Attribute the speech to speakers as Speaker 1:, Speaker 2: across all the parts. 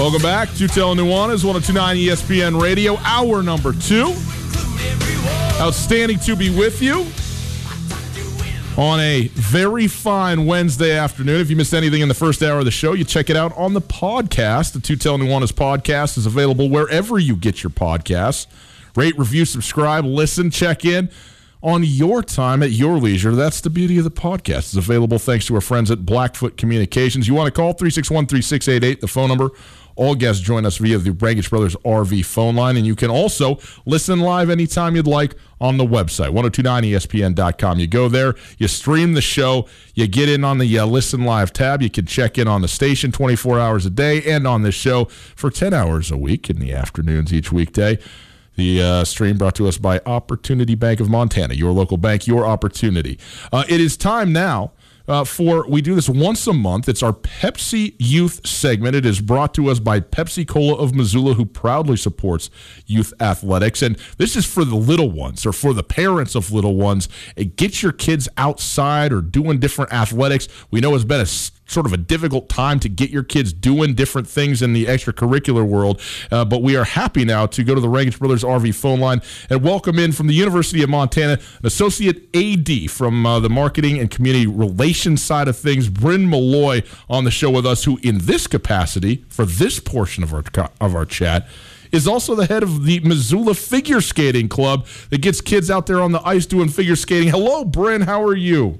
Speaker 1: Welcome back. Tutel Nuanez, 1029 ESPN Radio, hour number two. Outstanding to be with you on a very fine Wednesday afternoon. If you missed anything in the first hour of the show, you check it out on the podcast. The Tutel Nuanez podcast is available wherever you get your podcasts. Rate, review, subscribe, listen, check in on your time at your leisure. That's the beauty of the podcast. It's available thanks to our friends at Blackfoot Communications. You want to call 361 3688, the phone number. All guests join us via the Braggage Brothers RV phone line, and you can also listen live anytime you'd like on the website, 1029ESPN.com. You go there, you stream the show, you get in on the uh, Listen Live tab. You can check in on the station 24 hours a day and on this show for 10 hours a week in the afternoons each weekday. The uh, stream brought to us by Opportunity Bank of Montana, your local bank, your opportunity. Uh, it is time now uh, for we do this once a month. It's our Pepsi Youth segment. It is brought to us by Pepsi Cola of Missoula, who proudly supports youth athletics. And this is for the little ones or for the parents of little ones. Uh, Get your kids outside or doing different athletics. We know it's been a sort of a difficult time to get your kids doing different things in the extracurricular world. Uh, but we are happy now to go to the Reagan Brothers RV phone line and welcome in from the University of Montana, an associate AD from uh, the marketing and community relations side of things, Bryn Malloy, on the show with us, who in this capacity, for this portion of our, of our chat, is also the head of the Missoula Figure Skating Club that gets kids out there on the ice doing figure skating. Hello, Bryn. How are you?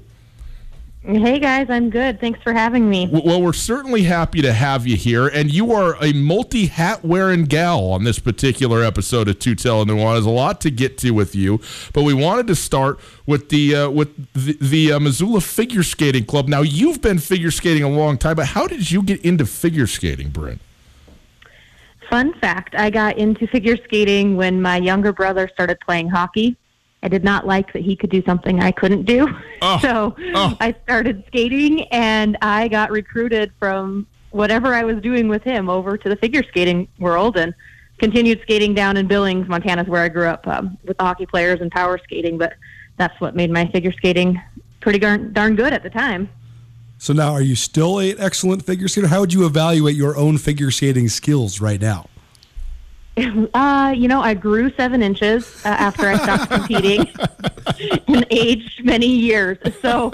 Speaker 2: Hey guys, I'm good. Thanks for having me.
Speaker 1: Well, we're certainly happy to have you here, and you are a multi hat wearing gal on this particular episode of Two Tell and One. There's a lot to get to with you, but we wanted to start with the uh, with the, the uh, Missoula Figure Skating Club. Now, you've been figure skating a long time, but how did you get into figure skating, Brent?
Speaker 2: Fun fact I got into figure skating when my younger brother started playing hockey. I did not like that he could do something I couldn't do.
Speaker 1: Oh.
Speaker 2: So
Speaker 1: Oh.
Speaker 2: I started skating and I got recruited from whatever I was doing with him over to the figure skating world and continued skating down in Billings, Montana, is where I grew up um, with the hockey players and power skating. But that's what made my figure skating pretty darn, darn good at the time.
Speaker 3: So now, are you still an excellent figure skater? How would you evaluate your own figure skating skills right now?
Speaker 2: Uh, you know, I grew seven inches uh, after I stopped competing and aged many years. So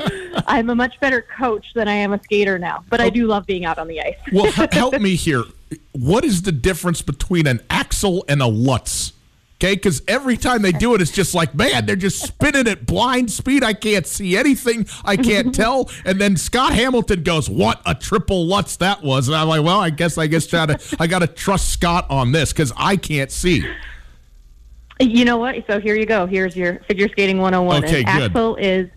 Speaker 2: I'm a much better coach than I am a skater now. But I do love being out on the ice.
Speaker 1: Well, h- help me here. What is the difference between an Axel and a Lutz? Okay, because every time they do it, it's just like, man, they're just spinning at blind speed. I can't see anything. I can't tell. And then Scott Hamilton goes, "What a triple Lutz that was!" And I'm like, "Well, I guess I guess try to I got to trust Scott on this because I can't see."
Speaker 2: You know what? So here you go. Here's your figure skating 101.
Speaker 1: Okay,
Speaker 2: An
Speaker 1: good.
Speaker 2: Axel is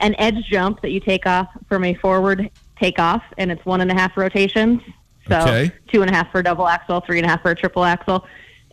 Speaker 2: an edge jump that you take off from a forward takeoff, and it's one and a half rotations. So
Speaker 1: Okay.
Speaker 2: two and a half for a double Axel, three and a half for a triple Axel.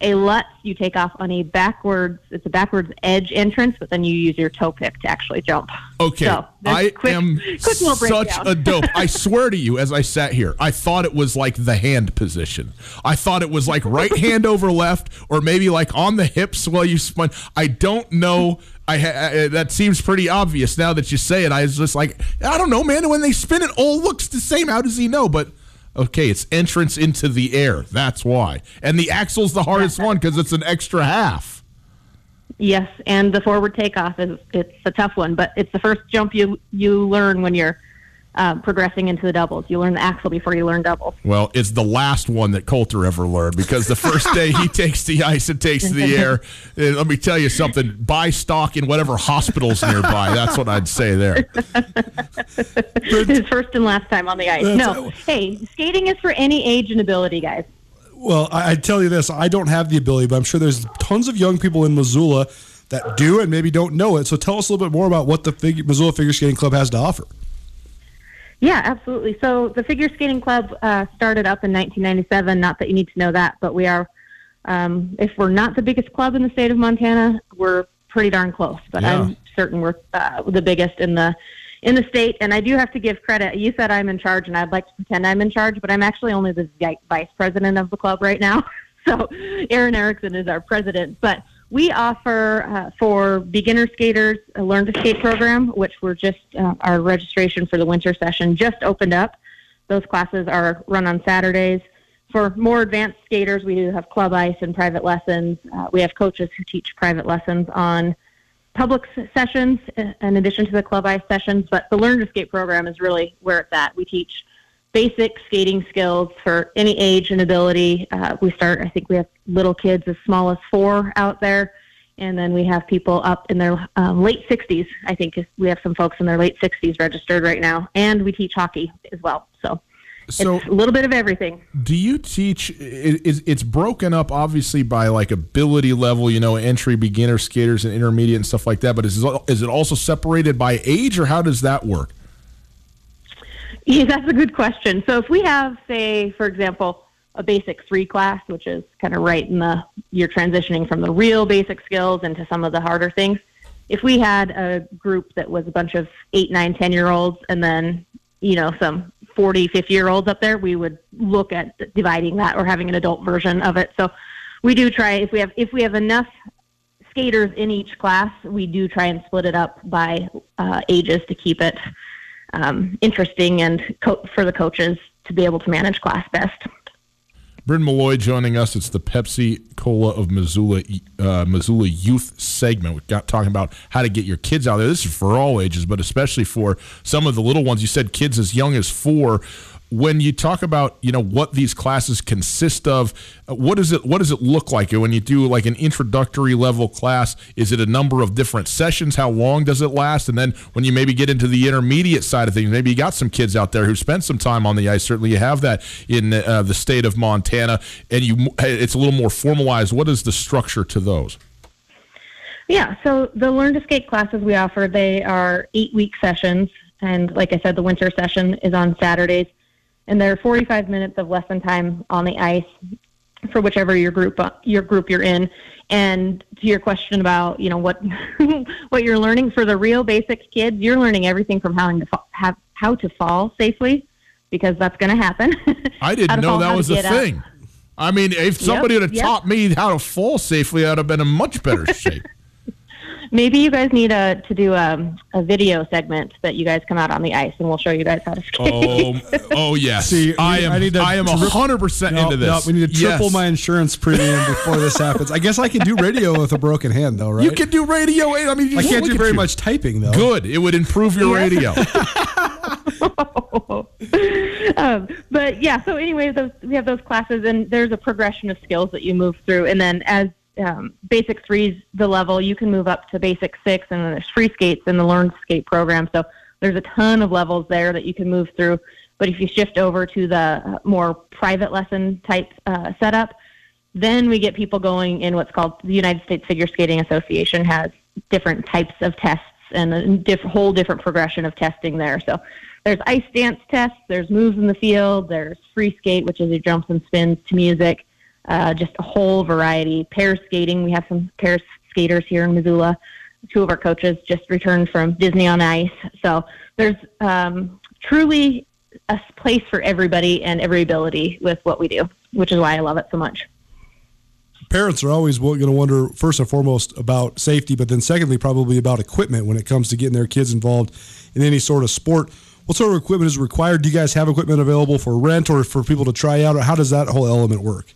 Speaker 2: A Lutz you take off on a backwards. It's a backwards edge entrance, but then you use your toe pick to actually jump.
Speaker 1: Okay,
Speaker 2: So,
Speaker 1: I
Speaker 2: quick-
Speaker 1: am
Speaker 2: quick
Speaker 1: such a dope. I swear to you, as I sat here, I thought it was like the hand position. I thought it was like right hand over left, or maybe like on the hips while you spun. I don't know. I uh, that seems pretty obvious now that you say it. I was just like, I don't know, man. When they spin it, all looks the same. How does he know? But okay, it's entrance into the air. That's why. And the Axel's the hardest one because it's an extra half.
Speaker 2: Yes, and the forward takeoff is it's a tough one, but it's the first jump you you learn when you're uh, progressing into the doubles. You learn the Axel before you learn doubles.
Speaker 1: Well, it's the last one that Colter ever learned because the first day he takes the ice and takes the air. And let me tell you something: buy stock in whatever hospitals nearby. That's what I'd say there.
Speaker 2: His first and last time on the ice. No, hey, skating is for any age and ability, guys.
Speaker 3: Well, I, I tell you this, I don't have the ability, but I'm sure there's tons of young people in Missoula that do and maybe don't know it. So tell us a little bit more about what the fig- Missoula Figure Skating Club has to offer.
Speaker 2: Yeah, absolutely. So the figure skating club uh, started up in 1997. Not that you need to know that, but we are. Um, if we're not the biggest club in the state of Montana, we're pretty darn close. But
Speaker 1: Yeah.
Speaker 2: I'm certain we're uh, the biggest in the in the state. And I do have to give credit. You said I'm in charge, and I'd like to pretend I'm in charge, but I'm actually only the vice president of the club right now. So Aaron Erickson is our president. But we offer uh, for beginner skaters a learn to skate program, which we're just uh, our registration for the winter session just opened up. Those classes are run on Saturdays. For more advanced skaters, we do have club ice and private lessons. Uh, we have coaches who teach private lessons on public sessions uh, in addition to the club ice sessions. But the Learn to Skate program is really where it's at. We teach basic skating skills for any age and ability. Uh, we start, I think we have little kids as small as four out there. And then we have people up in their um, late 60s. I think we have some folks in their late 60s registered right now. And we teach hockey as well. So,
Speaker 1: So,
Speaker 2: it's a little bit of everything.
Speaker 1: do you teach? i- Is it's broken up obviously by like ability level, you know, entry, beginner skaters, and intermediate and stuff like that. But is it, is it also separated by age, or how does that work?
Speaker 2: Yeah, that's a good question. So if we have, say, for example, a basic three class, which is kind of right in the you're transitioning from the real basic skills into some of the harder things. If we had a group that was a bunch of eight, nine, ten year olds, and then you know some 40, 50 year olds up there, we would look at dividing that or having an adult version of it. So we do try if we have if we have enough skaters in each class, we do try and split it up by uh, ages to keep it um, interesting and co- for the coaches to be able to manage class best.
Speaker 1: Bryn Malloy joining us. It's the Pepsi Cola of Missoula, uh, Missoula Youth segment. We've got talking about how to get your kids out there. This is for all ages, but especially for some of the little ones. You said kids as young as four. When you talk about you know what these classes consist of, uh, what does it what does it look like when you do like an introductory level class? Is it a number of different sessions? How long does it last? And then when you maybe get into the intermediate side of things, maybe you got some kids out there who spent some time on the ice. Certainly, you have that in uh, the state of Montana, and you it's a little more formalized. What is the structure to those?
Speaker 2: Yeah, so the Learn to Skate classes we offer, they are eight week sessions. And like I said, the winter session is on Saturdays. And there are 45 minutes of lesson time on the ice. for whichever your group your group you're in. And to your question about you know what what you're learning for the real basic kids, you're learning everything from how to fa- have how to fall safely because that's going to happen.
Speaker 1: I didn't know that was a thing. Up. I mean, if somebody yep, had yep. taught me how to fall safely, I'd have been in much better shape.
Speaker 2: Maybe you guys need a, to do a, a video segment that you guys come out on the ice and we'll show you guys how to skate.
Speaker 1: Oh, oh yes. See, I am. I need to I am hundred percent into this. No,
Speaker 3: we need to triple yes. my insurance premium before this happens. I guess I can do radio with a broken hand, though, right?
Speaker 1: You can do radio. I mean,
Speaker 3: I can't do very you. much typing, though.
Speaker 1: Good. It would improve your yeah. radio.
Speaker 2: um, but yeah, so anyway, those, we have those classes, and there's a progression of skills that you move through, and then as um, basic three's the level, you can move up to basic six, and then there's free skates in the learn skate program. So there's a ton of levels there that you can move through. But if you shift over to the more private lesson type uh, setup, then we get people going in what's called the United States Figure Skating Association has different types of tests and a diff- whole different progression of testing there. So there's ice dance tests, there's moves in the field, there's free skate, which is your jumps and spins to music uh, just a whole variety. Pair skating, we have some pair skaters here in Missoula. Two of our coaches just returned from Disney on Ice. So there's um, truly a place for everybody and every ability with what we do, which is why I love it so much.
Speaker 3: Parents are always going to wonder, first and foremost, about safety, but then secondly, probably about equipment when it comes to getting their kids involved in any sort of sport. What sort of equipment is required? Do you guys have equipment available for rent or for people to try out? Or how does that whole element work?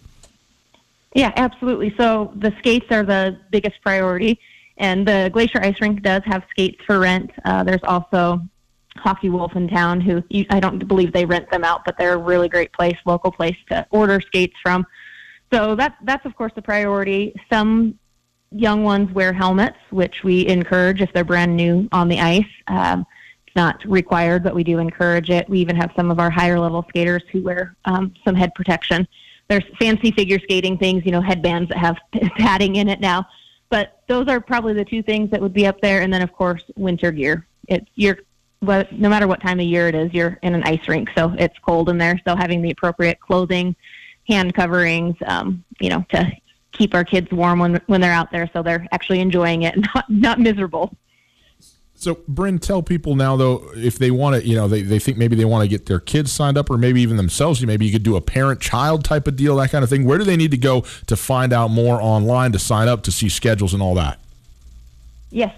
Speaker 2: Yeah, absolutely. So the skates are the biggest priority, and the Glacier Ice Rink does have skates for rent. Uh, there's also Hockey Wolf in town, who you, I don't believe they rent them out, but they're a really great place, local place to order skates from. So that that's of course the priority. Some young ones wear helmets, which we encourage if they're brand new on the ice. Um, it's not required, but we do encourage it. We even have some of our higher level skaters who wear um, some head protection there's fancy figure skating things, you know, headbands that have padding in it now. But those are probably the two things that would be up there. And then, of course, winter gear. It's you're well, no matter what time of year it is, you're in an ice rink, so it's cold in there. So having the appropriate clothing, hand coverings, um, you know, to keep our kids warm when when they're out there, so they're actually enjoying it, not not miserable.
Speaker 1: So, Bryn, tell people now though if they want to, you know, they, they think maybe they want to get their kids signed up, or maybe even themselves. You maybe you could do a parent-child type of deal, that kind of thing. Where do they need to go to find out more online, to sign up, to see schedules and all that?
Speaker 2: Yes.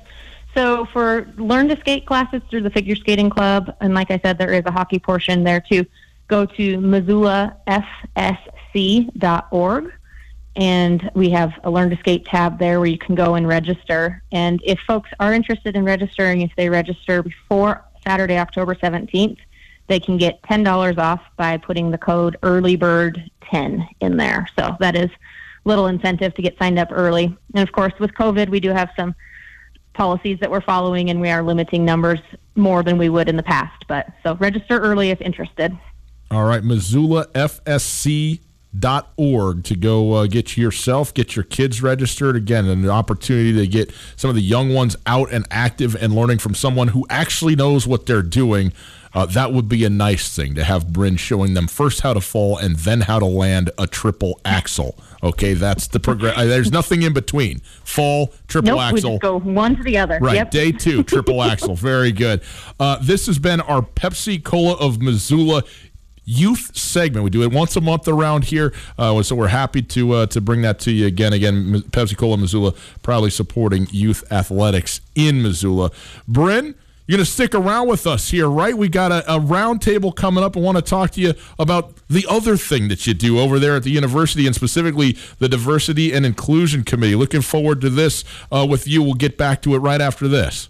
Speaker 2: So for learn to skate classes through the Figure Skating Club, and like I said, there is a hockey portion there too. Go to MissoulaFSC.org and we have a Learn to Skate tab there where you can go and register. And if folks are interested in registering, if they register before Saturday, October 17th, they can get $10 off by putting the code EARLYBIRD10 in there. So that is little incentive to get signed up early. And of course, with COVID, we do have some policies that we're following, and we are limiting numbers more than we would in the past. But so register early if interested.
Speaker 1: All right, Missoula FSC dot org to go uh, get yourself get your kids registered again an opportunity to get some of the young ones out and active and learning from someone who actually knows what they're doing uh, that would be a nice thing to have Bryn showing them first how to fall and then how to land a triple Axel. Okay, that's the progress. Uh, there's nothing in between. Fall, triple
Speaker 2: nope,
Speaker 1: Axel.
Speaker 2: We just go one to the other.
Speaker 1: Right.
Speaker 2: Yep.
Speaker 1: Day two, triple Axel. Very good. Uh, this has been our Pepsi Cola of Missoula youth segment. We do it once a month around here, uh, so we're happy to uh, to bring that to you again. Again, Pepsi Cola Missoula proudly supporting youth athletics in Missoula. Bryn. You're going to stick around with us here, right? We got a, a roundtable coming up. I want to talk to you about the other thing that you do over there at the university, and specifically the Diversity and Inclusion Committee. Looking forward to this uh, with you. We'll get back to it right after this.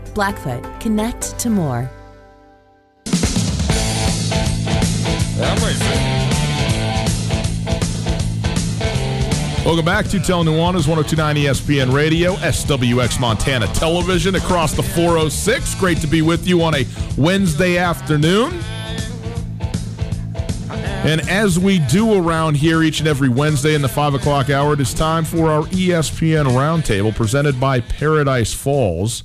Speaker 4: Blackfoot, connect to more.
Speaker 1: Welcome back to Tell Nuanez 1029 ESPN Radio, SWX Montana Television across the 406. Great to be with you on a Wednesday afternoon. And as we do around here each and every Wednesday in the 5 o'clock hour, it is time for our ESPN Roundtable presented by Paradise Falls.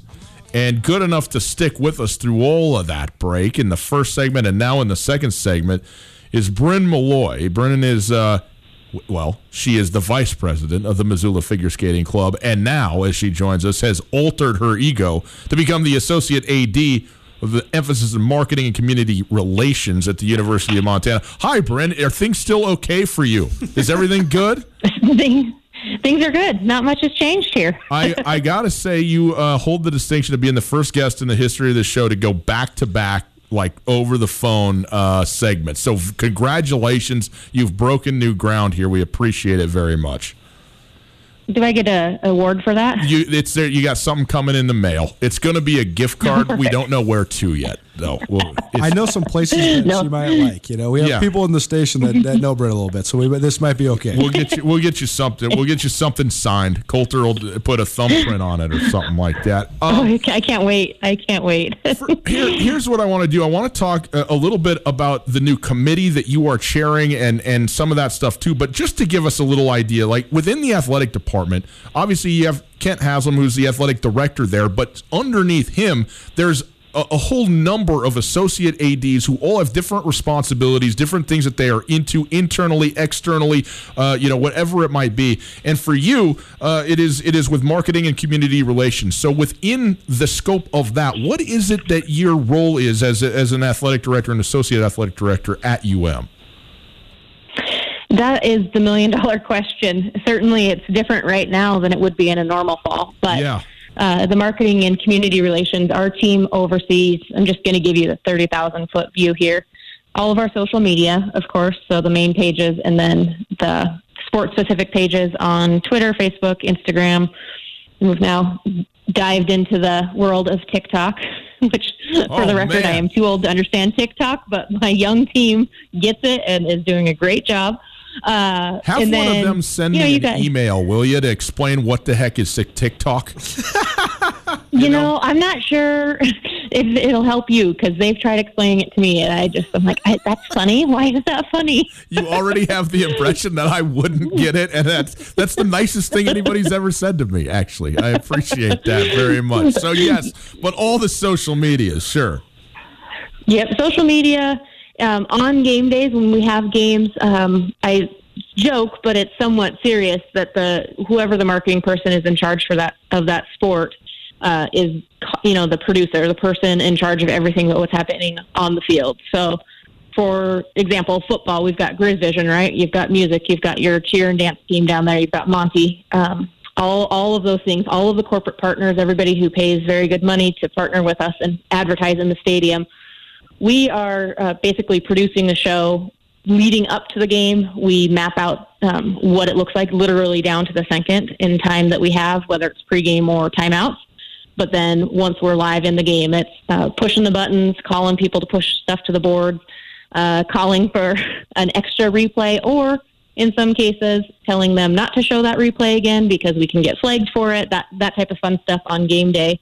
Speaker 1: And good enough to stick with us through all of that break in the first segment and now in the second segment is Bryn Malloy. Brennan is. Uh, well, she is the vice president of the Missoula Figure Skating Club, and now, as she joins us, has altered her ego to become the associate AD of the emphasis in marketing and community relations at the University of Montana. Hi, Bryn. Are things still okay for you? Is everything good?
Speaker 2: things are good. Not much has changed here.
Speaker 1: I, I got to say, you uh, hold the distinction of being the first guest in the history of the show to go back to back like over the phone uh, segment. So congratulations, you've broken new ground here. We appreciate it very much.
Speaker 2: Do I get a award for that?
Speaker 1: You, it's there. You got something coming in the mail. It's going to be a gift card. we don't know where to yet, though. Well,
Speaker 3: I know some places that no. she might like. You know, we have yeah. people in the station that, that know Brett a little bit, so we, this might be okay.
Speaker 1: We'll get you. We'll get you something. We'll get you something signed. Coulter will put a thumbprint on it or something like that.
Speaker 2: Um, oh, I can't wait! I can't wait.
Speaker 1: for, here, here's what I want to do. I want to talk a, a little bit about the new committee that you are chairing and and some of that stuff too. But just to give us a little idea, like within the athletic department, obviously you have Kent Haslam, who's the athletic director there, but underneath him, there's a, a, whole number of associate ads who all have different responsibilities, different things that they are into internally, externally, uh, you know, whatever it might be. And for you, uh, it is it is with marketing and community relations. So within the scope of that, what is it that your role is as a, as an athletic director and associate athletic director at UM?
Speaker 2: That is the million dollar question. Certainly, it's different right now than it would be in a normal fall, but. Yeah uh, the marketing and community relations, our team oversees, I'm just going to give you the 30,000 foot view here, all of our social media, of course, so the main pages, and then the sports specific pages on Twitter, Facebook, Instagram. We've now dived into the world of TikTok, which, for oh, the record, man. I am too old to understand TikTok, but my young team gets it and is doing a great job.
Speaker 1: Uh, Have one then, of them send you know, me an got, email, will you, to explain what the heck is TikTok?
Speaker 2: you, you know, know, I'm not sure if it'll help you because they've tried explaining it to me, and I just I'm like, that's funny. Why is that funny?
Speaker 1: you already have the impression that I wouldn't get it, and that's that's the nicest thing anybody's ever said to me. Actually, I appreciate that very much. So yes, but all the social media, sure.
Speaker 2: Yep, social media um, on game days when we have games, um, I joke, but it's somewhat serious that the whoever the marketing person is in charge for that of that sport uh, is you know the producer, the person in charge of everything that what's happening on the field. So, for example, football, we've got Grizz Vision, right? You've got music, you've got your cheer and dance team down there, you've got Monty. Um, all, all of those things, all of the corporate partners, everybody who pays very good money to partner with us and advertise in the stadium we are uh, basically producing the show leading up to the game. We map out um, what it looks like literally down to the second in time that we have, whether it's pregame or timeouts. But then once we're live in the game, it's uh, pushing the buttons, calling people to push stuff to the board, uh, calling for an extra replay, or in some cases, telling them not to show that replay again because we can get flagged for it. That that type of fun stuff on game day,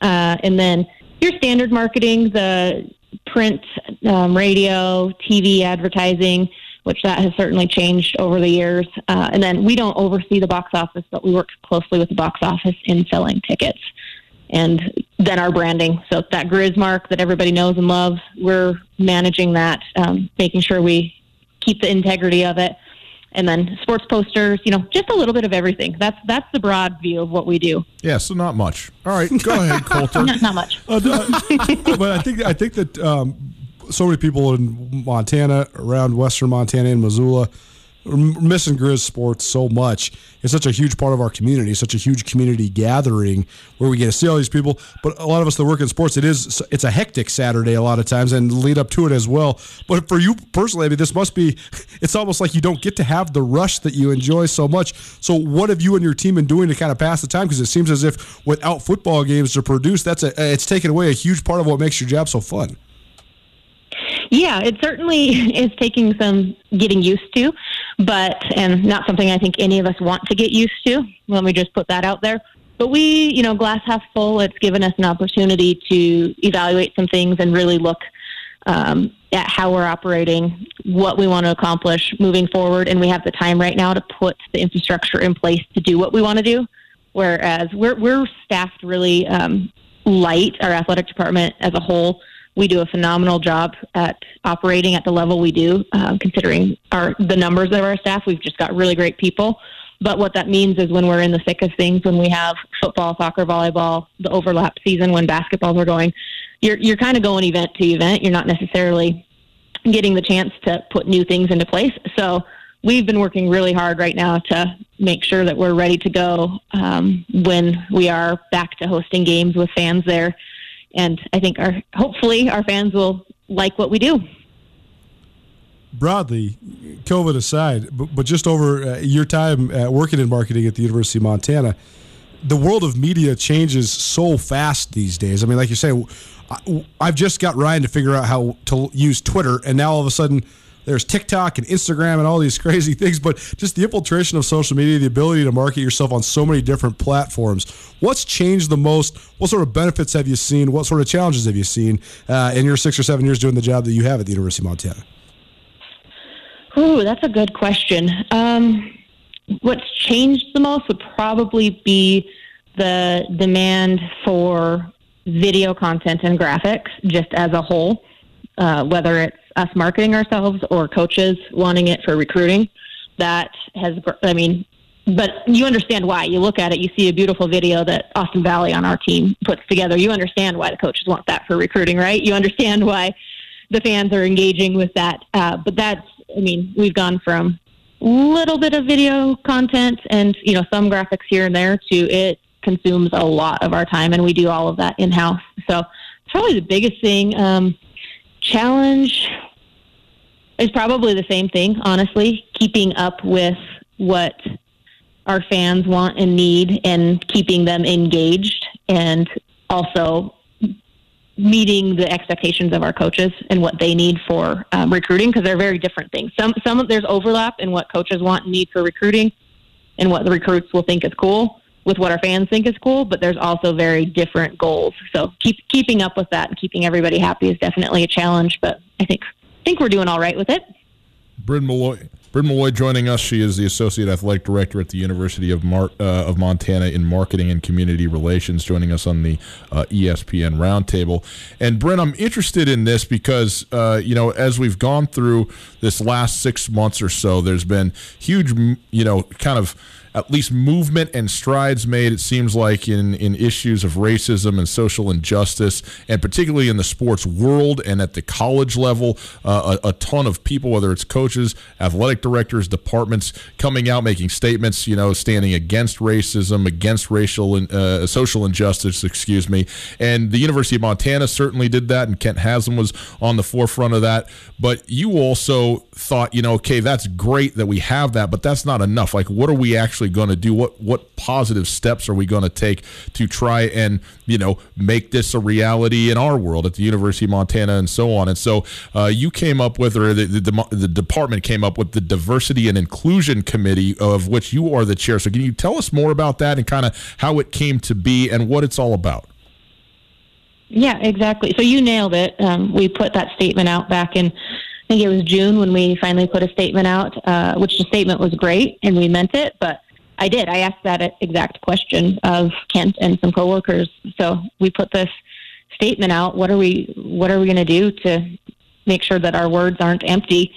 Speaker 2: uh, and then your standard marketing, the print, um, radio, TV advertising, which that has certainly changed over the years. Uh, and then we don't oversee the box office, but we work closely with the box office in selling tickets. And then our branding. So it's that Grizz mark that everybody knows and loves, we're managing that, um, making sure we keep the integrity of it and then sports posters, you know, just a little bit of everything. That's that's the broad view of what we do.
Speaker 1: Yeah, so not much. All right, go ahead, Colter.
Speaker 2: not, not, much. Uh,
Speaker 3: but I think I think that um, so many people in Montana, around Western Montana and Missoula, missing Grizz sports so much. It's such a huge part of our community, such a huge community gathering where we get to see all these people. But a lot of us that work in sports, it is it's a hectic Saturday a lot of times and lead up to it as well. But for you personally, I mean, this must be. It's almost like you don't get to have the rush that you enjoy so much. So what have you and your team been doing to kind of pass the time? Because it seems as if without football games to produce, that's a it's taken away a huge part of what makes your job so fun.
Speaker 2: Yeah, it certainly is taking some getting used to. but and not something I think any of us want to get used to. Let me just put that out there. But we, you know, glass half full. It's given us an opportunity to evaluate some things and really look um, at how we're operating, what we want to accomplish moving forward, and we have the time right now to put the infrastructure in place to do what we want to do. Whereas we're we're staffed really um, light, our athletic department as a whole. We do a phenomenal job at operating at the level we do, uh, considering our the numbers of our staff. We've just got really great people. But what that means is when we're in the thick of things, when we have football, soccer, volleyball, the overlap season, when basketballs are going, you're you're kind of going event to event. You're not necessarily getting the chance to put new things into place. So we've been working really hard right now to make sure that we're ready to go um, when we are back to hosting games with fans there. And I think our hopefully our fans will like what we do.
Speaker 3: Broadly, COVID aside, but, but just over uh, your time uh, working in marketing at the University of Montana, the world of media changes so fast these days. I mean, like you say, I've just got Ryan to figure out how to use Twitter, and now all of a sudden there's TikTok and Instagram and all these crazy things. But just the infiltration of social media, the ability to market yourself on so many different platforms. What's changed the most? What sort of benefits have you seen? What sort of challenges have you seen uh, in your six or seven years doing the job that you have at the University of Montana?
Speaker 2: Ooh, that's a good question. Um, what's changed the most would probably be the demand for video content and graphics just as a whole, uh, whether it's us marketing ourselves or coaches wanting it for recruiting. That has, I mean, but you understand why. You look at it, you see a beautiful video that Austin Valley on our team puts together. You understand why the coaches want that for recruiting, right? You understand why the fans are engaging with that. Uh, but that's, I mean, we've gone from little bit of video content and you know some graphics here and there to it consumes a lot of our time, and we do all of that in house. So probably the biggest thing. Um, challenge is probably the same thing, honestly, keeping up with what our fans want and need and keeping them engaged and also meeting the expectations of our coaches and what they need for um, recruiting because they're very different things. Some some there's overlap in what coaches want and need for recruiting and what the recruits will think is cool with what our fans think is cool, but there's also very different goals. So keep keeping up with that and keeping everybody happy is definitely a challenge, but I think think we're doing all right with it.
Speaker 1: Bryn Malloy, Bryn Malloy joining us. She is the Associate Athletic Director at the University of, Mar- uh, of Montana in Marketing and Community Relations, joining us on the uh, ESPN Roundtable. And Bryn, I'm interested in this because, uh, you know, as we've gone through this last six months or so, there's been huge, you know, kind of – at least movement and strides made, it seems like, in, in issues of racism and social injustice, and particularly in the sports world and at the college level. Uh, a, a, ton of people, whether it's coaches, athletic directors, departments, coming out making statements, you know, standing against racism, against racial and uh, social injustice, excuse me. And the University of Montana certainly did that, and Kent Haslam was on the forefront of that. But you also thought, you know, okay, that's great that we have that, but that's not enough. Like, what are we actually going to do? What what positive steps are we going to take to try and you know make this a reality in our world at the University of Montana and so on? And so uh, you came up with, or the, the, the department came up with the Diversity and Inclusion Committee, of which you are the chair. So can you tell us more about that and kind of how it came to be and what it's all about?
Speaker 2: Yeah, exactly. So you nailed it. Um, we put that statement out back in I think it was June when we finally put a statement out, uh, which the statement was great and we meant it. But I did. I asked that exact question of Kent and some coworkers. So we put this statement out. What are we What are we going to do to make sure that our words aren't empty?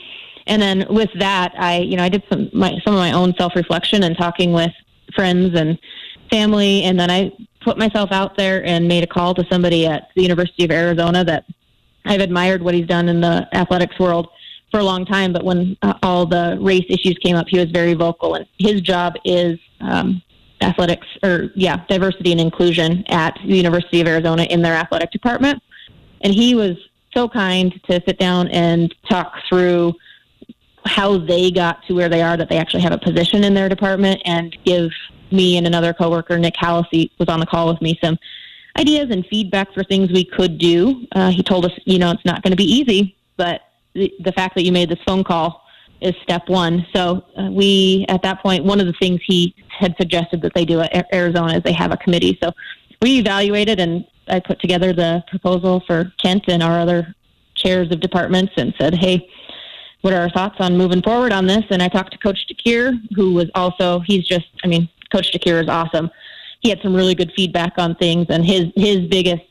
Speaker 2: And then with that, I you know I did some my some of my own self reflection and talking with friends and family, and then I put myself out there and made a call to somebody at the University of Arizona that I've admired what he's done in the athletics world for a long time. But when uh, all the race issues came up, he was very vocal, and his job is um, athletics or yeah, diversity and inclusion at the University of Arizona in their athletic department. And he was so kind to sit down and talk through how they got to where they are, that they actually have a position in their department, and give me and another coworker, Nick Hallisey, was on the call with me some ideas and feedback for things we could do. Uh, he told us, you know, it's not going to be easy, but the, fact that you made this phone call is step one. So uh, we, at that point, one of the things he had suggested that they do at Arizona is they have a committee. So we evaluated and I put together the proposal for Kent and our other chairs of departments and said, hey, what are our thoughts on moving forward on this? And I talked to Coach DeCuire, who was also, he's just, I mean, Coach DeCuire is awesome. He had some really good feedback on things, and his his biggest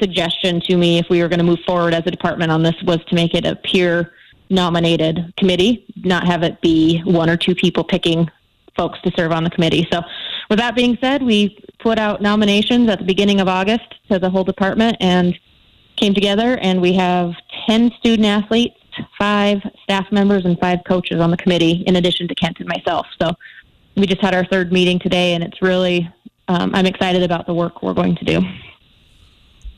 Speaker 2: suggestion to me, if we were going to move forward as a department on this, was to make it a peer nominated committee, not have it be one or two people picking folks to serve on the committee. So, with that being said, we put out nominations at the beginning of August to the whole department and came together, and we have 10 student athletes, five staff members, and five coaches on the committee, in addition to Kent and myself. So, we just had our third meeting today, and it's really, um, I'm excited about the work we're going to do.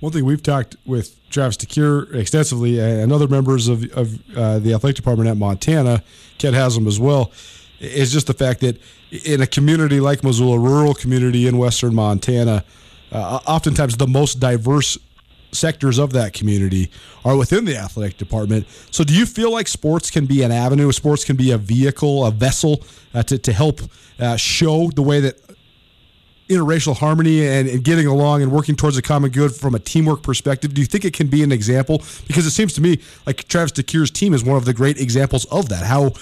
Speaker 3: One thing we've talked with Travis DeCuire extensively and other members of, of uh, the athletic department at Montana, Kent has them as well, is just the fact that in a community like Missoula, rural community in western Montana, uh, oftentimes the most diverse sectors of that community are within the athletic department. So, do you feel like sports can be an avenue, sports can be a vehicle, a vessel uh, to, to help uh, show the way that interracial harmony and, and, getting along and working towards a common good from a teamwork perspective? Do you think it can be an example? Because it seems to me like Travis DeCuire's team is one of the great examples of that. How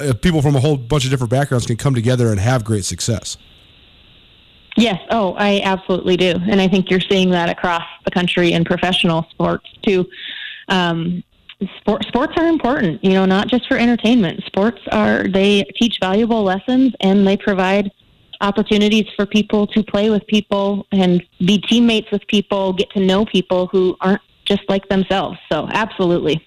Speaker 3: uh, people from a whole bunch of different backgrounds can come together and have great success.
Speaker 2: Yes. Oh, I absolutely do, and I think you're seeing that across the country in professional sports too. Um, sport, sports are important, you know, not just for entertainment. Sports are they teach valuable lessons and they provide opportunities for people to play with people and be teammates with people, get to know people who aren't just like themselves. So, absolutely.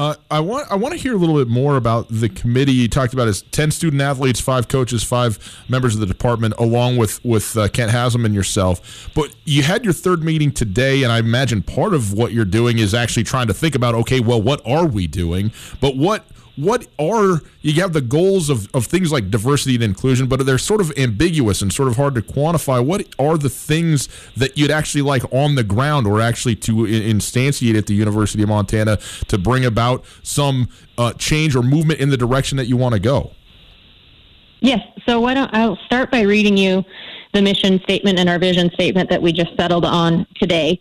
Speaker 1: Uh, I want I want to hear a little bit more about the committee. You talked about as ten student athletes, five coaches, five members of the department, along with with uh, Kent Haslam and yourself. But you had your third meeting today, and I imagine part of what you're doing is actually trying to think about, okay, well, what are we doing? But what what are you have the goals of, of things like diversity and inclusion, but they're sort of ambiguous and sort of hard to quantify. What are the things that you'd actually like on the ground or actually to instantiate at the University of Montana to bring about some uh, change or movement in the direction that you want to go?
Speaker 2: Yes. So why don't I'll start by reading you the mission statement and our vision statement that we just settled on today.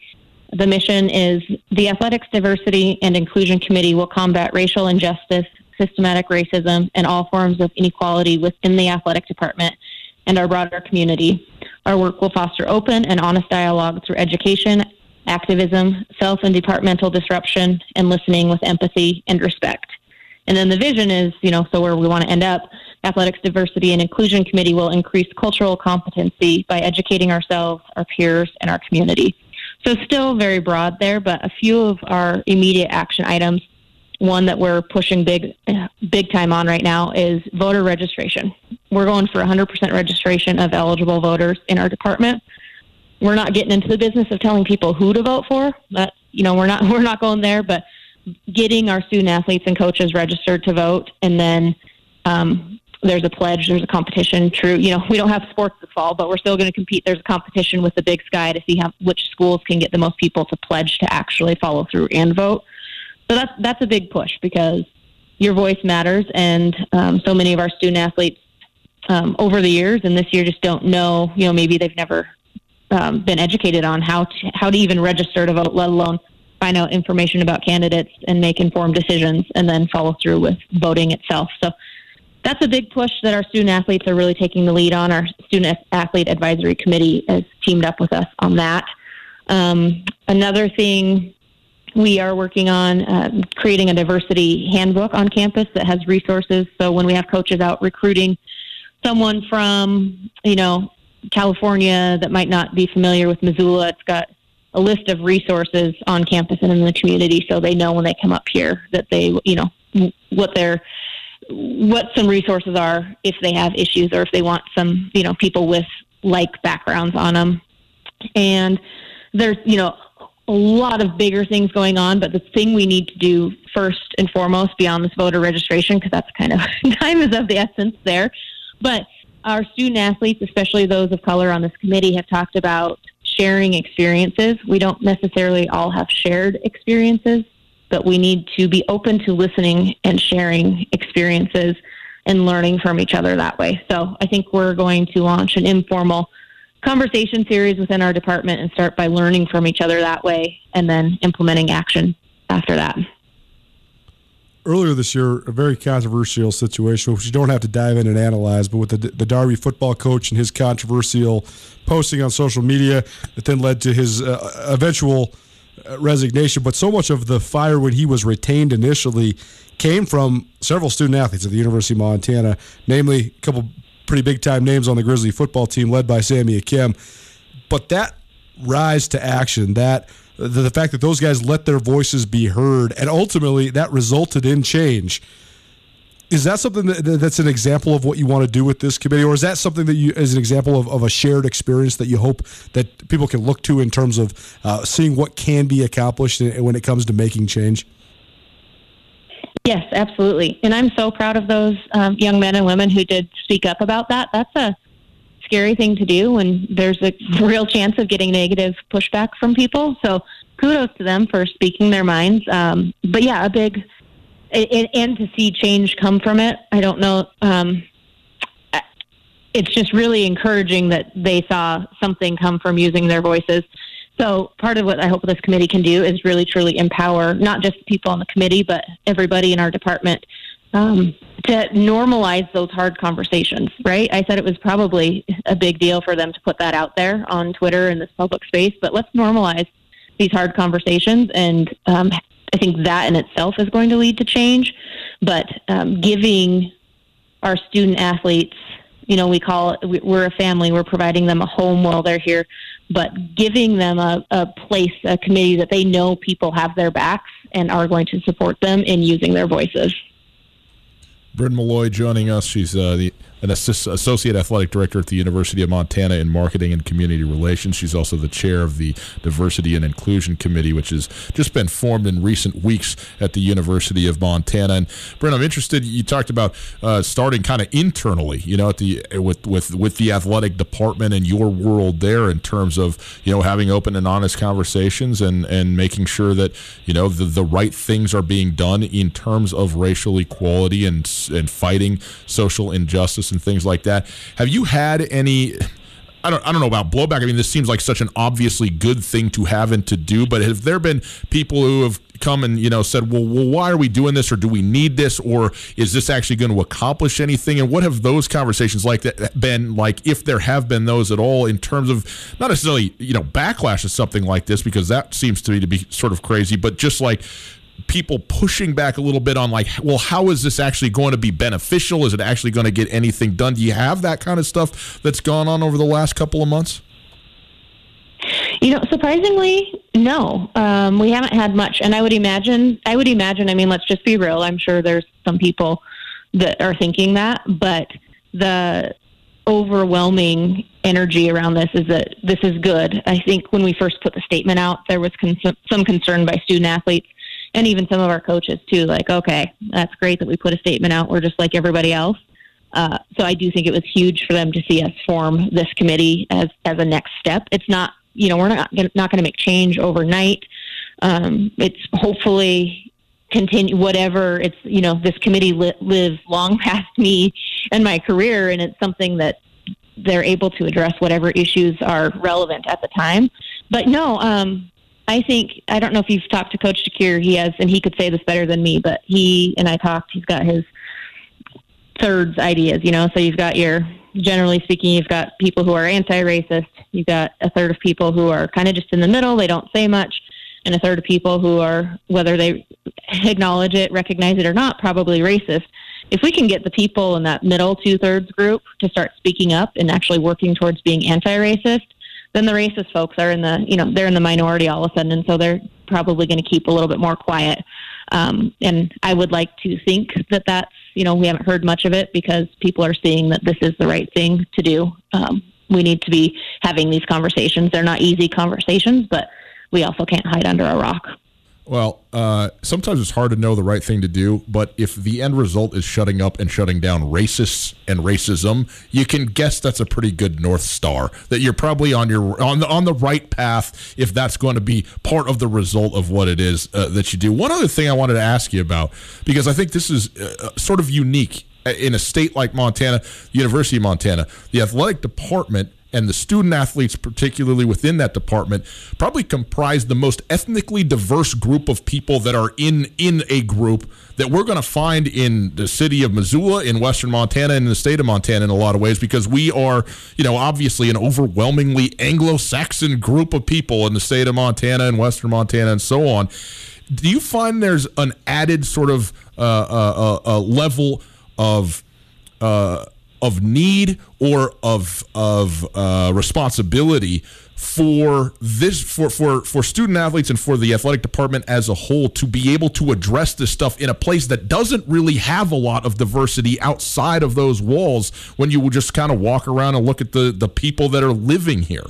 Speaker 2: The mission is the Athletics Diversity and Inclusion Committee will combat racial injustice systematic racism, and all forms of inequality within the athletic department and our broader community. Our work will foster open and honest dialogue through education, activism, self and departmental disruption, and listening with empathy and respect. And then the vision is, you know, so where we want to end up, Athletics Diversity and Inclusion Committee will increase cultural competency by educating ourselves, our peers, and our community. So still very broad there, but a few of our immediate action items one that we're pushing big big time on right now is voter registration. We're going for 100% registration of eligible voters in our department. We're not getting into the business of telling people who to vote for. That you know, we're not we're not going there, but getting our student athletes and coaches registered to vote and then um, there's a pledge, there's a competition. True, you know, we don't have sports this fall, but we're still going to compete. There's a competition with the Big Sky to see how which schools can get the most people to pledge to actually follow through and vote. So that's that's a big push because your voice matters, and um, so many of our student athletes um, over the years and this year just don't know. You know, maybe they've never um, been educated on how to how to even register to vote, let alone find out information about candidates and make informed decisions, and then follow through with voting itself. So that's a big push that our student athletes are really taking the lead on. Our student athlete advisory committee has teamed up with us on that. Um, another thing we are working on uh, creating a diversity handbook on campus that has resources. So when we have coaches out recruiting someone from, you know, California that might not be familiar with Missoula, it's got a list of resources on campus and in the community so they know when they come up here that they, you know, what their what some resources are if they have issues or if they want some, you know, people with like backgrounds on them. And there's, you know, a lot of bigger things going on, but the thing we need to do first and foremost beyond this voter registration, because that's kind of time is of the essence there. But our student athletes, especially those of color on this committee, have talked about sharing experiences. We don't necessarily all have shared experiences but we need to be open to listening and sharing experiences and learning from each other that way. So I think we're going to launch an informal conversation series within our department and start by learning from each other that way and then implementing action after that.
Speaker 3: Earlier this year, a very controversial situation, which you don't have to dive in and analyze, but with the, the Darby football coach and his controversial posting on social media that then led to his uh, eventual uh, resignation. But so much of the fire when he was retained initially came from several student athletes at the University of Montana, namely a couple pretty big time names on the Grizzly football team led by Sammy Akem. But that rise to action, that the, fact that those guys let their voices be heard, and ultimately that resulted in change. Is that something that, that's an example of what you want to do with this committee, or is that something that you, as an example of, of a shared experience that you hope that people can look to in terms of uh, seeing what can be accomplished when it comes to making change?
Speaker 2: Yes, absolutely. And I'm so proud of those um, young men and women who did speak up about that. That's a scary thing to do when there's a real chance of getting negative pushback from people. So kudos to them for speaking their minds. Um, but yeah, a big, and, and, to see change come from it. I don't know. Um, it's just really encouraging that they saw something come from using their voices. So part of what I hope this committee can do is really truly empower not just people on the committee, but everybody in our department um, to normalize those hard conversations. Right? I said it was probably a big deal for them to put that out there on Twitter in this public space, but let's normalize these hard conversations, and um, I think that in itself is going to lead to change. But um, giving our student athletes you know, we call it, we're a family. We're providing them a home while they're here, but giving them a, a place, a committee that they know people have their backs and are going to support them in using their voices.
Speaker 1: Bryn Malloy joining us. She's uh, the an associate athletic director at the University of Montana in marketing and community relations. She's also the chair of the Diversity and Inclusion Committee, which has just been formed in recent weeks at the University of Montana. And Bryn, I'm interested. You talked about uh, starting kind of internally, you know, at the with with with the athletic department and your world there in terms of you know having open and honest conversations and and making sure that you know the the right things are being done in terms of racial equality and and fighting social injustice and things like that. Have you had any? I don't, I don't know about blowback. I mean, this seems like such an obviously good thing to have and to do, but have there been people who have come and you know said, well, well, why are we doing this, or do we need this, or is this actually going to accomplish anything? And what have those conversations like that been like, if there have been those at all, in terms of not necessarily you know backlash of something like this, because that seems to me to be sort of crazy, but just like people pushing back a little bit on like well how is this actually going to be beneficial? Is it actually going to get anything done? Do you have that kind of stuff that's gone on over the last couple of months?
Speaker 2: You know surprisingly no. Um, we haven't had much. And i would imagine i would imagine i mean let's just be real. I'm sure there's some people that are thinking that. But the overwhelming energy around this is that this is good. I think when we first put the statement out, there was con- some concern by student athletes and even some of our coaches too. Like, okay, that's great that we put a statement out. We're just like everybody else. Uh, so I do think it was huge for them to see us form this committee as as a next step. It's not, you know, we're not gonna, not going to make change overnight. Um, it's hopefully continue whatever it's you know this committee li- lives long past me and my career and it's something that they're able to address whatever issues are relevant at the time but no um I think I don't know if you've talked to Coach DeCuire. He has, and he could say this better than me. But he and I talked. He's got his thirds ideas. You know, so you've got your generally speaking, you've got people who are anti-racist. You've got a third of people who are kind of just in the middle. They don't say much, and a third of people who are whether they acknowledge it, recognize it or not, probably racist. If we can get the people in that middle two thirds group to start speaking up and actually working towards being anti-racist then the racist folks are in the you know they're in the minority all of a sudden, and so they're probably going to keep a little bit more quiet. Um, and I would like to think that that's you know we haven't heard much of it because people are seeing that this is the right thing to do. Um, we need to be having these conversations. They're not easy conversations, but we also can't hide under a rock.
Speaker 1: Well, uh, sometimes it's hard to know the right thing to do, but if the end result is shutting up and shutting down racists and racism, you can guess that's a pretty good north star. That you're probably on your on the on the right path if that's going to be part of the result of what it is uh, that you do. One other thing I wanted to ask you about because I think this is uh, sort of unique in a state like Montana, University of Montana, the athletic department and the student athletes, particularly within that department, probably comprise the most ethnically diverse group of people that are in in a group that we're going to find in the city of Missoula, in western Montana, and in the state of Montana in a lot of ways, because we are, you know, obviously an overwhelmingly Anglo-Saxon group of people in the state of Montana and western Montana and so on. Do you find there's an added sort of uh, uh, uh, level of uh, of need or of of uh, responsibility for this for for for student athletes and for the athletic department as a whole to be able to address this stuff in a place that doesn't really have a lot of diversity outside of those walls when you will just kind of walk around and look at the the people that are living here.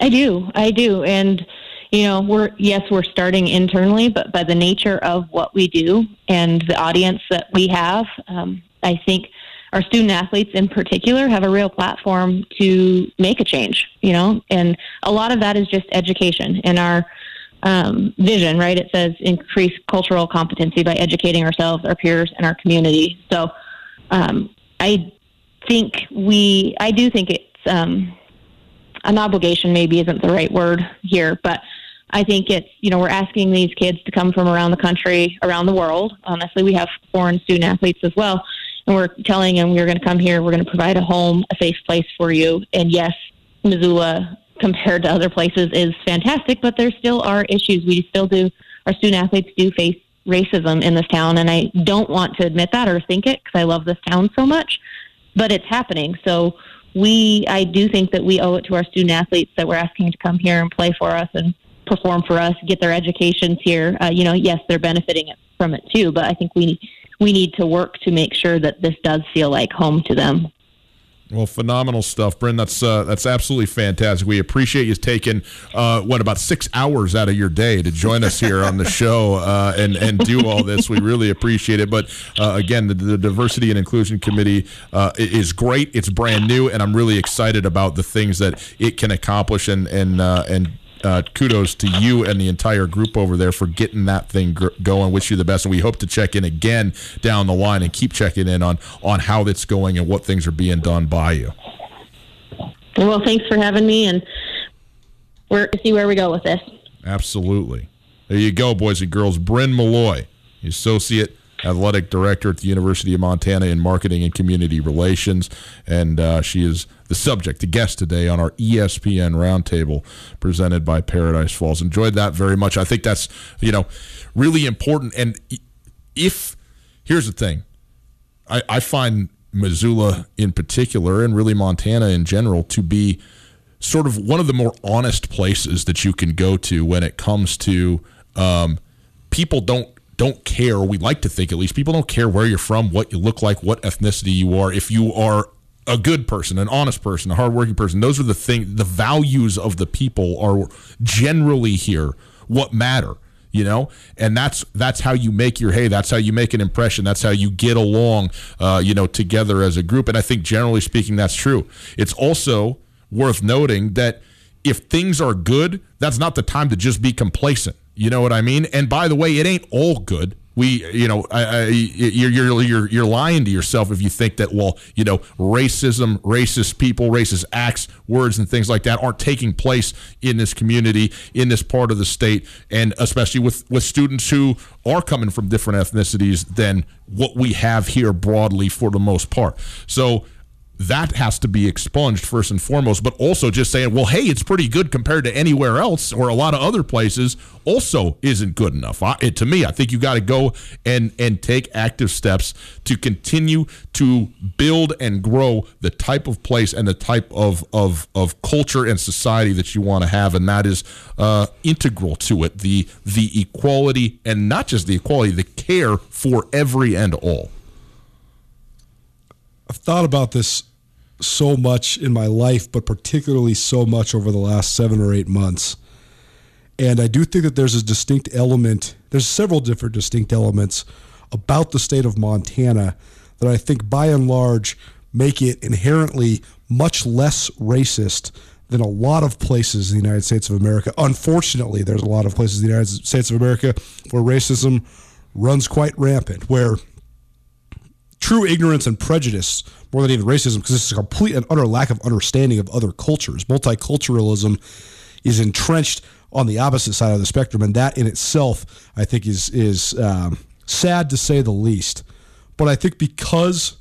Speaker 2: I do I do. And you know we're yes we're starting internally but by the nature of what we do and the audience that we have um, I think our student athletes in particular have a real platform to make a change, you know, and a lot of that is just education and our um, vision, right? It says increase cultural competency by educating ourselves, our peers, and our community. So um, I think we, I do think it's um, an obligation, maybe isn't the right word here, but I think it's, you know, we're asking these kids to come from around the country, around the world. Honestly, we have foreign student athletes as well and we're telling them we're going to come here, we're going to provide a home, a safe place for you. And yes, Missoula compared to other places is fantastic, but there still are issues. We still do, our student athletes do face racism in this town, and I don't want to admit that or think it because I love this town so much, but it's happening. So we, I do think that we owe it to our student athletes that we're asking to come here and play for us and perform for us, get their educations here. Uh, you know, yes, they're benefiting from it too, but I think we we need to work to make sure that this does feel like home to them.
Speaker 1: Well, phenomenal stuff, Bryn. That's uh, that's absolutely fantastic. We appreciate you taking uh, what about six hours out of your day to join us here on the show uh, and and do all this. We really appreciate it. But uh, again, the, the, Diversity and Inclusion Committee uh, is great. It's brand new, and I'm really excited about the things that it can accomplish and and uh, and uh, kudos to you and the entire group over there for getting that thing gr- going. Wish you the best, and we hope to check in again down the line and keep checking in on on how that's going and what things are being done by you.
Speaker 2: Well, thanks for having me, and we're see where we go with this.
Speaker 1: Absolutely. There you go, boys and girls. Bryn Malloy, associate athletic director at the University of Montana in marketing and community relations. And uh, she is the subject, the guest today on our ESPN roundtable presented by Paradise Falls. Enjoyed that very much. I think that's, you know, really important. And if, here's the thing, I, I find Missoula in particular, and really Montana in general, to be sort of one of the more honest places that you can go to when it comes to um, people don't don't care. We like to think, at least, people don't care where you're from, what you look like, what ethnicity you are. If you are a good person, an honest person, a hardworking person, those are the thing. The values of the people are generally here what matter you know and that's that's how you make your hay that's how you make an impression that's how you get along uh, you know together as a group and i think generally speaking that's true it's also worth noting that if things are good that's not the time to just be complacent you know what I mean? And by the way, it ain't all good. We, you know, I, I, you're, you're you're you're lying to yourself if you think that well, you know, racism, racist people, racist acts, words, and things like that aren't taking place in this community, in this part of the state, and especially with with students who are coming from different ethnicities than what we have here broadly for the most part. So that has to be expunged first and foremost. But also just saying, well, hey, it's pretty good compared to anywhere else or a lot of other places, also isn't good enough. I, it, to me, I think you got to go and and take active steps to continue to build and grow the type of place and the type of of of culture and society that you want to have, and that is uh, integral to it. The the equality and not just the equality, the care for every and all.
Speaker 3: I've thought about this so much in my life, but particularly so much over the last seven or eight months. And I do think that there's a distinct element, there's several different distinct elements about the state of Montana that I think by and large make it inherently much less racist than a lot of places in the United States of America. Unfortunately, there's a lot of places in the United States of America where racism runs quite rampant, where true ignorance and prejudice, more than even racism, because is a complete and utter lack of understanding of other cultures. Multiculturalism is entrenched on the opposite side of the spectrum, and that in itself, I think, is is um, sad to say the least. But I think because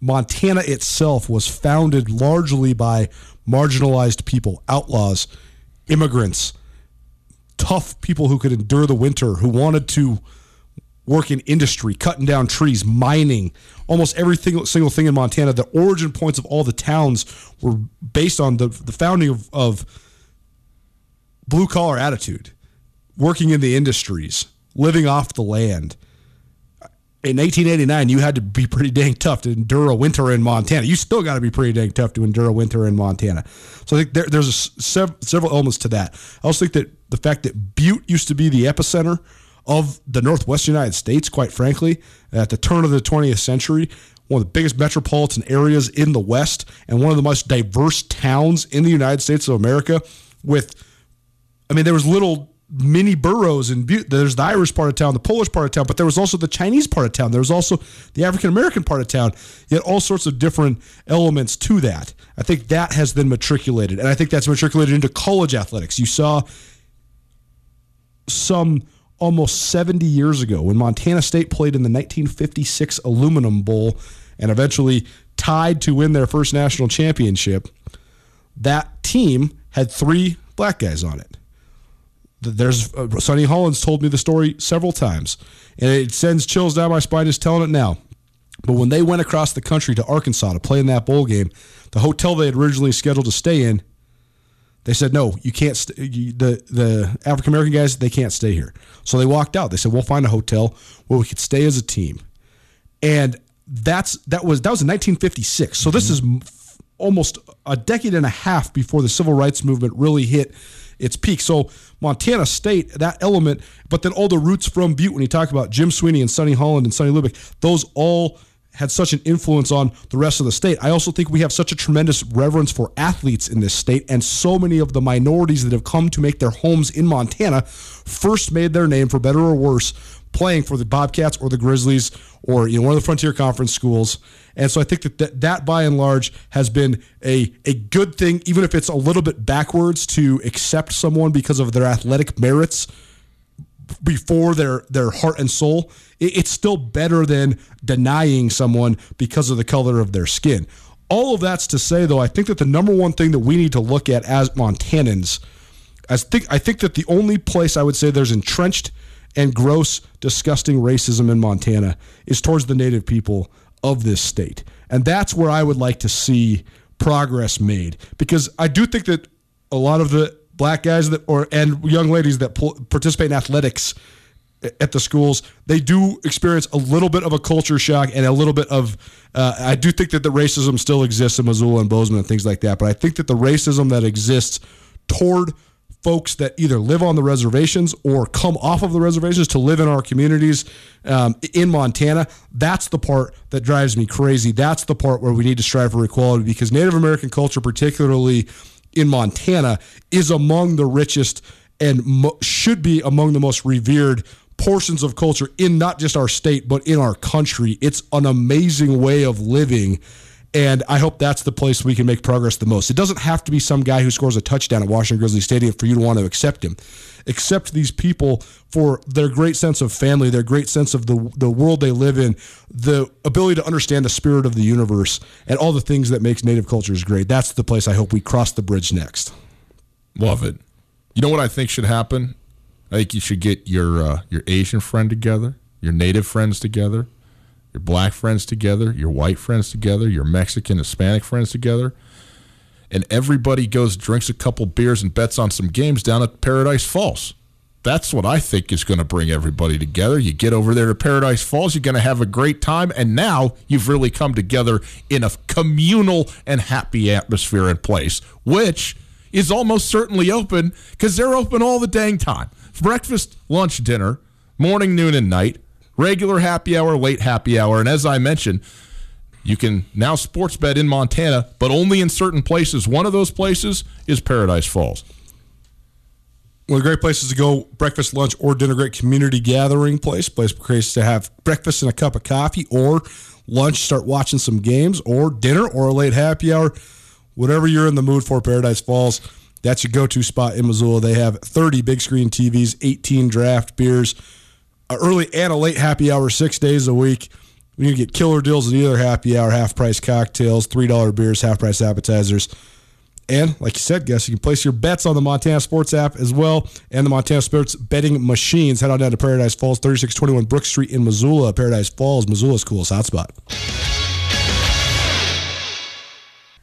Speaker 3: Montana itself was founded largely by marginalized people, outlaws, immigrants, tough people who could endure the winter, who wanted to work in industry, cutting down trees, mining, almost every single thing in Montana. The origin points of all the towns were based on the, the founding of, of blue collar attitude, working in the industries, living off the land. In 1889, you had to be pretty dang tough to endure a winter in Montana. You still got to be pretty dang tough to endure a winter in Montana. So I think there, there's a, sev- several elements to that. I also think that the fact that Butte used to be the epicenter of the Northwest United States, quite frankly, at the turn of the 20th century, one of the biggest metropolitan areas in the West, and one of the most diverse towns in the United States of America, with I mean, there was little mini boroughs in Butte. There's the Irish part of town, the Polish part of town, but there was also the Chinese part of town. There was also the African American part of town. You had all sorts of different elements to that. I think that has been matriculated, and I think that's matriculated into college athletics. You saw some almost 70 years ago when Montana State played in the 1956 Aluminum Bowl and eventually tied to win their first national championship. That team had three black guys on it there's uh, Sonny Holland told me the story several times, and it sends chills down my spine just telling it now. But when they went across the country to Arkansas to play in that bowl game, the hotel they had originally scheduled to stay in, they said no, you can't. St- you, the the African American guys they can't stay here. So they walked out. They said we'll find a hotel where we could stay as a team, and that's that was that was in 1956. So mm-hmm. this is almost a decade and a half before the civil rights movement really hit its peak. So Montana State, that element, but then all the roots from Butte when you talk about Jim Sweeney and Sonny Holland and Sonny Lubick, those all had such an influence on the rest of the state. I also think we have such a tremendous reverence for athletes in this state, and so many of the minorities that have come to make their homes in Montana first made their name, for better or worse, playing for the Bobcats or the Grizzlies or you know one of the Frontier Conference schools. And so I think that that, that by and large has been a, a good thing, even if it's a little bit backwards to accept someone because of their athletic merits before their their heart and soul. it's still better than denying someone because of the color of their skin. All of that's to say, though, I think that the number one thing that we need to look at as Montanans, I think I think that the only place I would say there's entrenched and gross, disgusting racism in Montana is towards the native people of this state. And that's where I would like to see progress made because I do think that a lot of the black guys that or and young ladies that participate in athletics at the schools they do experience a little bit of a culture shock and a little bit of uh, i do think that the racism still exists in missoula and bozeman and things like that but i think that the racism that exists toward folks that either live on the reservations or come off of the reservations to live in our communities um, in Montana. That's the part that drives me crazy. That's the part where we need to strive for equality because Native American culture, particularly in Montana, is among the richest and mo- should be among the most revered portions of culture in not just our state, but in our country. It's an amazing way of living and I hope that's the place we can make progress the most. It doesn't have to be some guy who scores a touchdown at Washington Grizzly Stadium for you to want to accept him. Accept these people for their great sense of family, their great sense of the the world they live in, the ability to understand the spirit of the universe, and all the things that makes native cultures great. That's the place I hope we cross the bridge next.
Speaker 1: Love it. You know what I think should happen? I think you should get your uh, your Asian friend together, your native friends together, your black friends together, your white friends together, your Mexican, Hispanic friends together, and everybody goes, drinks a couple beers, and bets on some games down at Paradise Falls. That's what I think is going to bring everybody together. You get over there to Paradise Falls, you're going to have a great time, and now you've really come together in a communal and happy atmosphere and place, which is almost certainly open because they're open all the dang time. Breakfast, lunch, dinner, morning, noon, and night, regular happy hour, late happy hour. And as I mentioned, you can now sports bet in Montana, but only in certain places. One of those places is Paradise Falls.
Speaker 3: One of the great places to go, breakfast, lunch, or dinner, great community gathering place. Place place to have breakfast and a cup of coffee, or lunch, start watching some games, or dinner, or a late happy hour. Whatever you're in the mood for, Paradise Falls, that's your go to spot in Missoula. They have 30 big screen TVs, 18 draft beers, early and a late happy hour, six days a week. You can get killer deals at either happy hour, half price cocktails, $3 beers, half price appetizers. And like you said, guys, you can place your bets on the Montana Sports app as well and the Montana Sports betting machines. Head on down to Paradise Falls, 3621 Brook Street in Missoula. Paradise Falls, Missoula's coolest hotspot.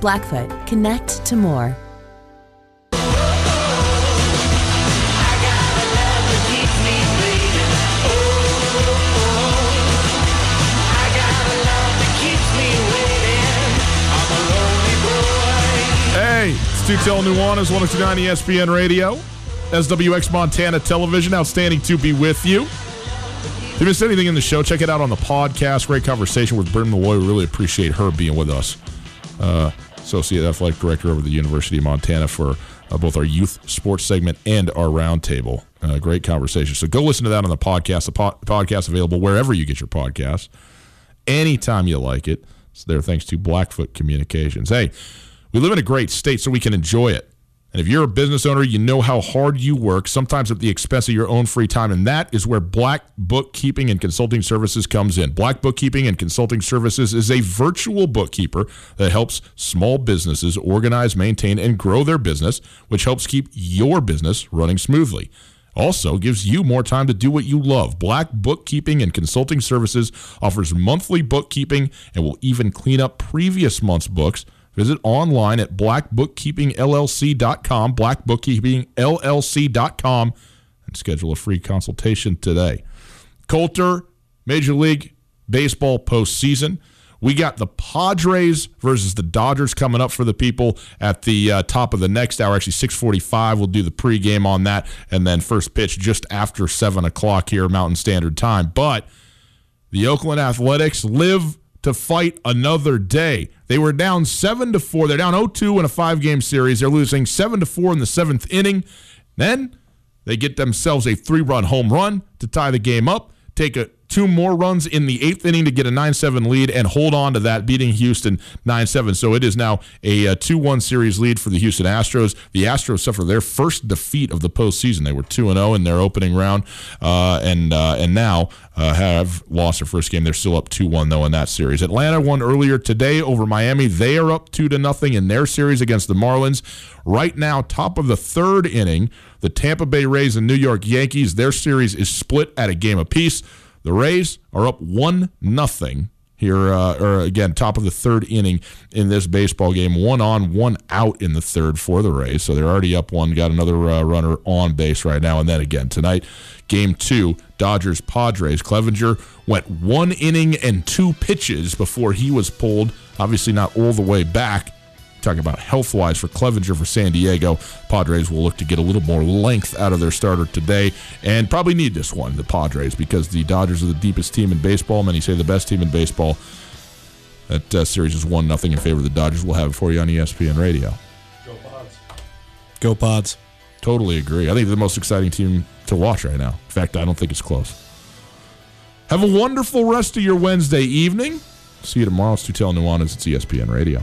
Speaker 4: Blackfoot, connect to more.
Speaker 1: Hey, it's Tutel Nuanez, 1029 ESPN Radio, SWX Montana Television. Outstanding to be with you. If you missed anything in the show, check it out on the podcast. Great conversation with Bryn Malloy. We really appreciate her being with us. Uh, Associate Athletic Director over the University of Montana for uh, both our youth sports segment and our roundtable. Uh, great conversation. So go listen to that on the podcast. The po- podcast available wherever you get your podcasts, anytime you like it. It's there thanks to Blackfoot Communications. Hey, we live in a great state, so we can enjoy it. And if you're a business owner, you know how hard you work, sometimes at the expense of your own free time. And that is where Black Bookkeeping and Consulting Services comes in. Black Bookkeeping and Consulting Services is a virtual bookkeeper that helps small businesses organize, maintain, and grow their business, which helps keep your business running smoothly. Also gives you more time to do what you love. Black Bookkeeping and Consulting Services offers monthly bookkeeping and will even clean up previous month's books Visit online at blackbookkeepingllc.com, blackbookkeepingllc.com, and schedule a free consultation today. Colter, Major League Baseball postseason. We got the Padres versus the Dodgers coming up for the people at the uh, top of the next hour. Actually, 645. We'll do the pregame on that, and then first pitch just after 7 o'clock here, Mountain Standard Time. But the Oakland Athletics live to fight another day. They were down 7 to 4. They're down 0-2 in a five-game series. They're losing 7 to 4 in the 7th inning. Then they get themselves a 3-run home run to tie the game up. Take a two more runs in the eighth inning to get a 9 7 lead and hold on to that, beating Houston 9 7. So it is now a 2 1 series lead for the Houston Astros. The Astros suffer their first defeat of the postseason. They were 2 0 in their opening round, uh, and, uh, and now uh, have lost their first game. They're still up 2 1, though, in that series. Atlanta won earlier today over Miami. They are up 2 to nothing in their series against the Marlins. Right now, top of the third inning, the Tampa Bay Rays and New York Yankees, their series is split at a game apiece. The Rays are up one nothing here, uh, or again, top of the third inning in this baseball game. One on, one out in the third for the Rays. So they're already up one, got another uh, runner on base right now. And then again, tonight, game two, Dodgers Padres. Clevinger went one inning and two pitches before he was pulled, obviously not all the way back talking about health wise for Clevinger for San Diego. Padres will look to get a little more length out of their starter today and probably need this one, the Padres, because the Dodgers are the deepest team in baseball. Many say the best team in baseball. That uh, series is 1 nothing in favor of the Dodgers. We'll have it for you on ESPN Radio.
Speaker 3: Go Pods. Go Pods.
Speaker 1: Totally agree. I think the most exciting team to watch right now. In fact, I don't think it's close. Have a wonderful rest of your Wednesday evening. See you tomorrow. It's Tutel Nuanez. It's ESPN Radio.